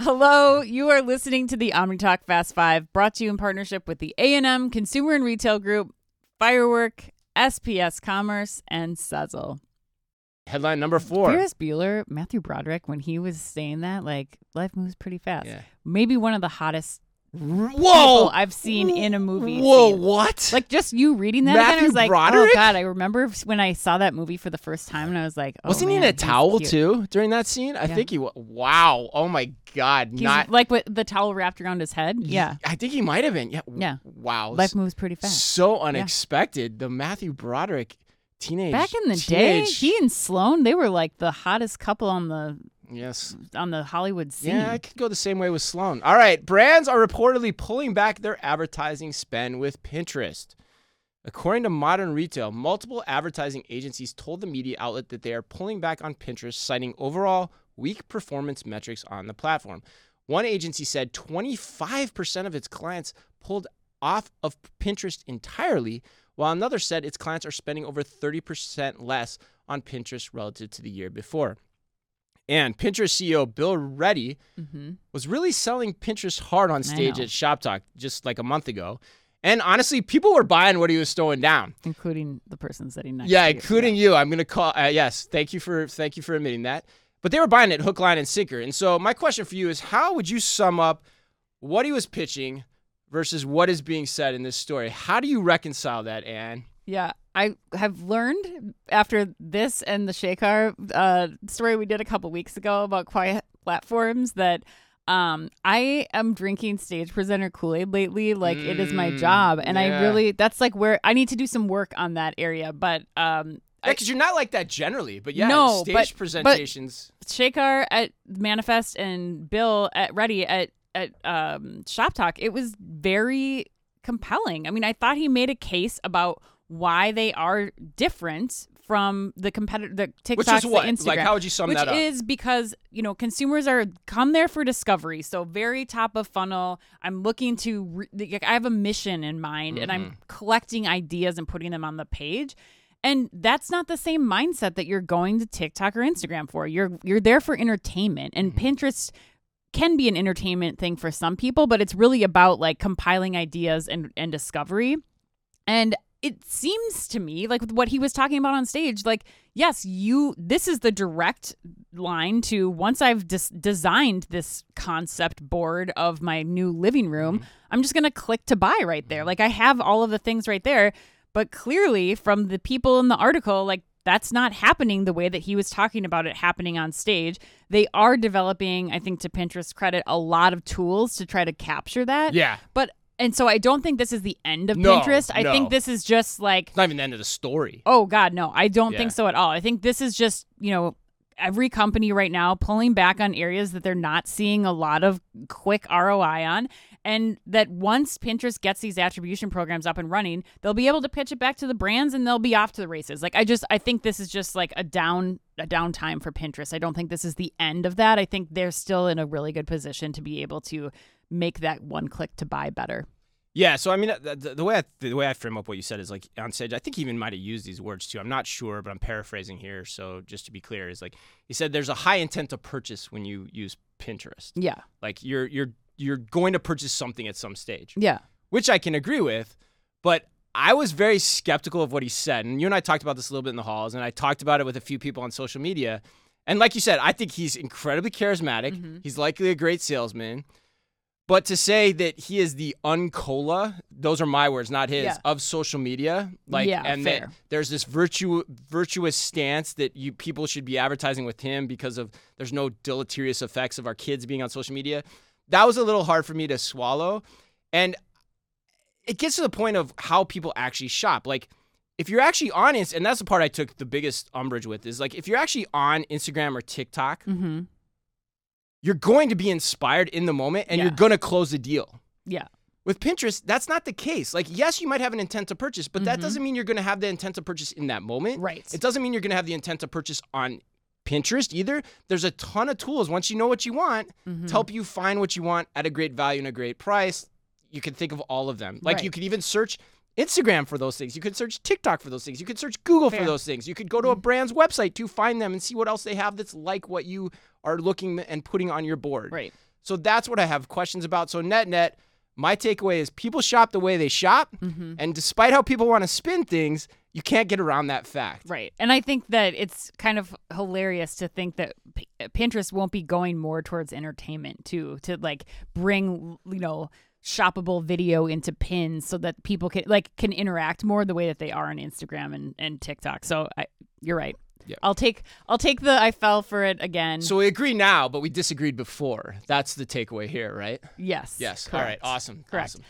Hello, you are listening to the OmniTalk Fast Five, brought to you in partnership with the A&M Consumer and Retail Group, Firework, SPS Commerce, and Sezzle. Headline number four. Ferris Bueller, Matthew Broderick, when he was saying that, like, life moves pretty fast. Yeah. Maybe one of the hottest Whoa! I've seen in a movie. Whoa! scene. What? Like just you reading that again, I was like, oh, Broderick? oh god! I remember when I saw that movie for the first time, and I was like, oh, wasn't he in a towel cute. too during that scene? I Yeah. think he. wa- Wow! Oh my God! He's Not. like with the towel wrapped around his head. Yeah, I think he might have been. Yeah. Yeah. Wow. life moves pretty fast. So unexpected. The Matthew Broderick teenage. Back in the day, teenage- he and Sloane, they were like the hottest couple on the Yes. on the Hollywood scene. Yeah, I could go the same way with Sloan. All right, brands are reportedly pulling back their advertising spend with Pinterest. According to Modern Retail, multiple advertising agencies told the media outlet that they are pulling back on Pinterest, citing overall weak performance metrics on the platform. One agency said 25% of its clients pulled off of Pinterest entirely, while another said its clients are spending over 30% less on Pinterest relative to the year before. And Pinterest CEO Bill Ready hmm was really selling Pinterest hard on stage at Shop Talk just like a month ago. And honestly, people were buying what he was throwing down. including the person sitting next. yeah, to you. Yeah, including you. I'm gonna call. Uh, yes, thank you for thank you for admitting that. But they were buying it hook, line, and sinker. And so my question for you is, how would you sum up what he was pitching versus what is being said in this story? How do you reconcile that, Anne? Yeah, I have learned after this and the Shakar uh, story we did a couple weeks ago about quiet platforms that um, I am drinking stage presenter Kool Aid lately. Like it is my Mm, job, and I really that's like where I need to do some work on that area. But um, Yeah, because you're not like that generally. But yeah, No, stage but- but- presentations. Shakar at Manifest and Bill at Ready at at um, Shop Talk, it was very compelling. I mean, I thought he made a case about why they are different from the competitor, the TikToks, which is what? the Instagram. Like, how would you sum which that up? is because you know consumers are come there for discovery so very top of funnel i'm looking to re- like, i have a mission in mind and Mm-hmm. i'm collecting ideas and putting them on the page and that's not the same mindset that you're going to tiktok or instagram for you're you're there for entertainment and Mm-hmm. pinterest can be an entertainment thing for some people but it's really about like compiling ideas and and discovery and it seems to me like what he was talking about on stage, like, yes, you, this is the direct line to once I've dis- designed this concept board of my new living room, mm-hmm. I'm just going to click to buy right there. Mm-hmm. Like, I have all of the things right there. But clearly, from the people in the article, like, that's not happening the way that he was talking about it happening on stage. They are developing, I think, to Pinterest credit, a lot of tools to try to capture that. yeah. But and so I don't think this is the end of No, Pinterest. I no. think this is just like, It's not even the end of the story. oh God, no, I don't Yeah. think so at all. I think this is just, you know, every company right now pulling back on areas that they're not seeing a lot of quick ROI on. And that once Pinterest gets these attribution programs up and running, they'll be able to pitch it back to the brands and they'll be off to the races. Like I just I think this is just like a down a downtime for Pinterest. I don't think this is the end of that. I think they're still in a really good position to be able to make that one click to buy better. Yeah, so I mean, the, the, way I, the way I frame up what you said is like on stage. I think he even might have used these words too. I'm not sure, but I'm paraphrasing here. So just to be clear, is like he said, there's a high intent to purchase when you use Pinterest. Yeah. Like you're you're you're going to purchase something at some stage, Yeah. which I can agree with. But I was very skeptical of what he said, and you and I talked about this a little bit in the halls, and I talked about it with a few people on social media. And like you said, I think he's incredibly charismatic. Mhm. He's likely a great salesman. But to say that he is the uncola, those are my words, not his, Yeah. of social media. Like Yeah, and fair. that there's this virtue virtuous stance that you people should be advertising with him because of there's no deleterious effects of our kids being on social media. That was a little hard for me to swallow. And it gets to the point of how people actually shop. Like if you're actually on Inst- and that's the part I took the biggest umbrage with is like if you're actually on Instagram or TikTok, Mm-hmm. You're going to be inspired in the moment and Yeah. you're going to close the deal. Yeah. With Pinterest, that's not the case. Like, yes, you might have an intent to purchase, but that Mhm. doesn't mean you're going to have the intent to purchase in that moment. Right. It doesn't mean you're going to have the intent to purchase on Pinterest either. There's a ton of tools once you know what you want Mhm. to help you find what you want at a great value and a great price. You can think of all of them. Like, you Right. could even search Instagram for those things. You could search TikTok for those things. You could search Google for those things. You could go to a brand's website to find them and see what else they have that's like what you are looking and putting on your board. Right. So that's what I have questions about. So net net, my takeaway is people shop the way they shop, Mm-hmm. and despite how people want to spin things, you can't get around that fact. Right. And I think that it's kind of hilarious to think that P- Pinterest won't be going more towards entertainment too, to like bring, you know, shoppable video into pins so that people can like can interact more the way that they are on Instagram and, and TikTok. So I you're right. Yeah. I'll take I'll take the I fell for it again. So we agree now, but we disagreed before. That's the takeaway here, right? yes. Yes. All right. Awesome. Correct. Awesome.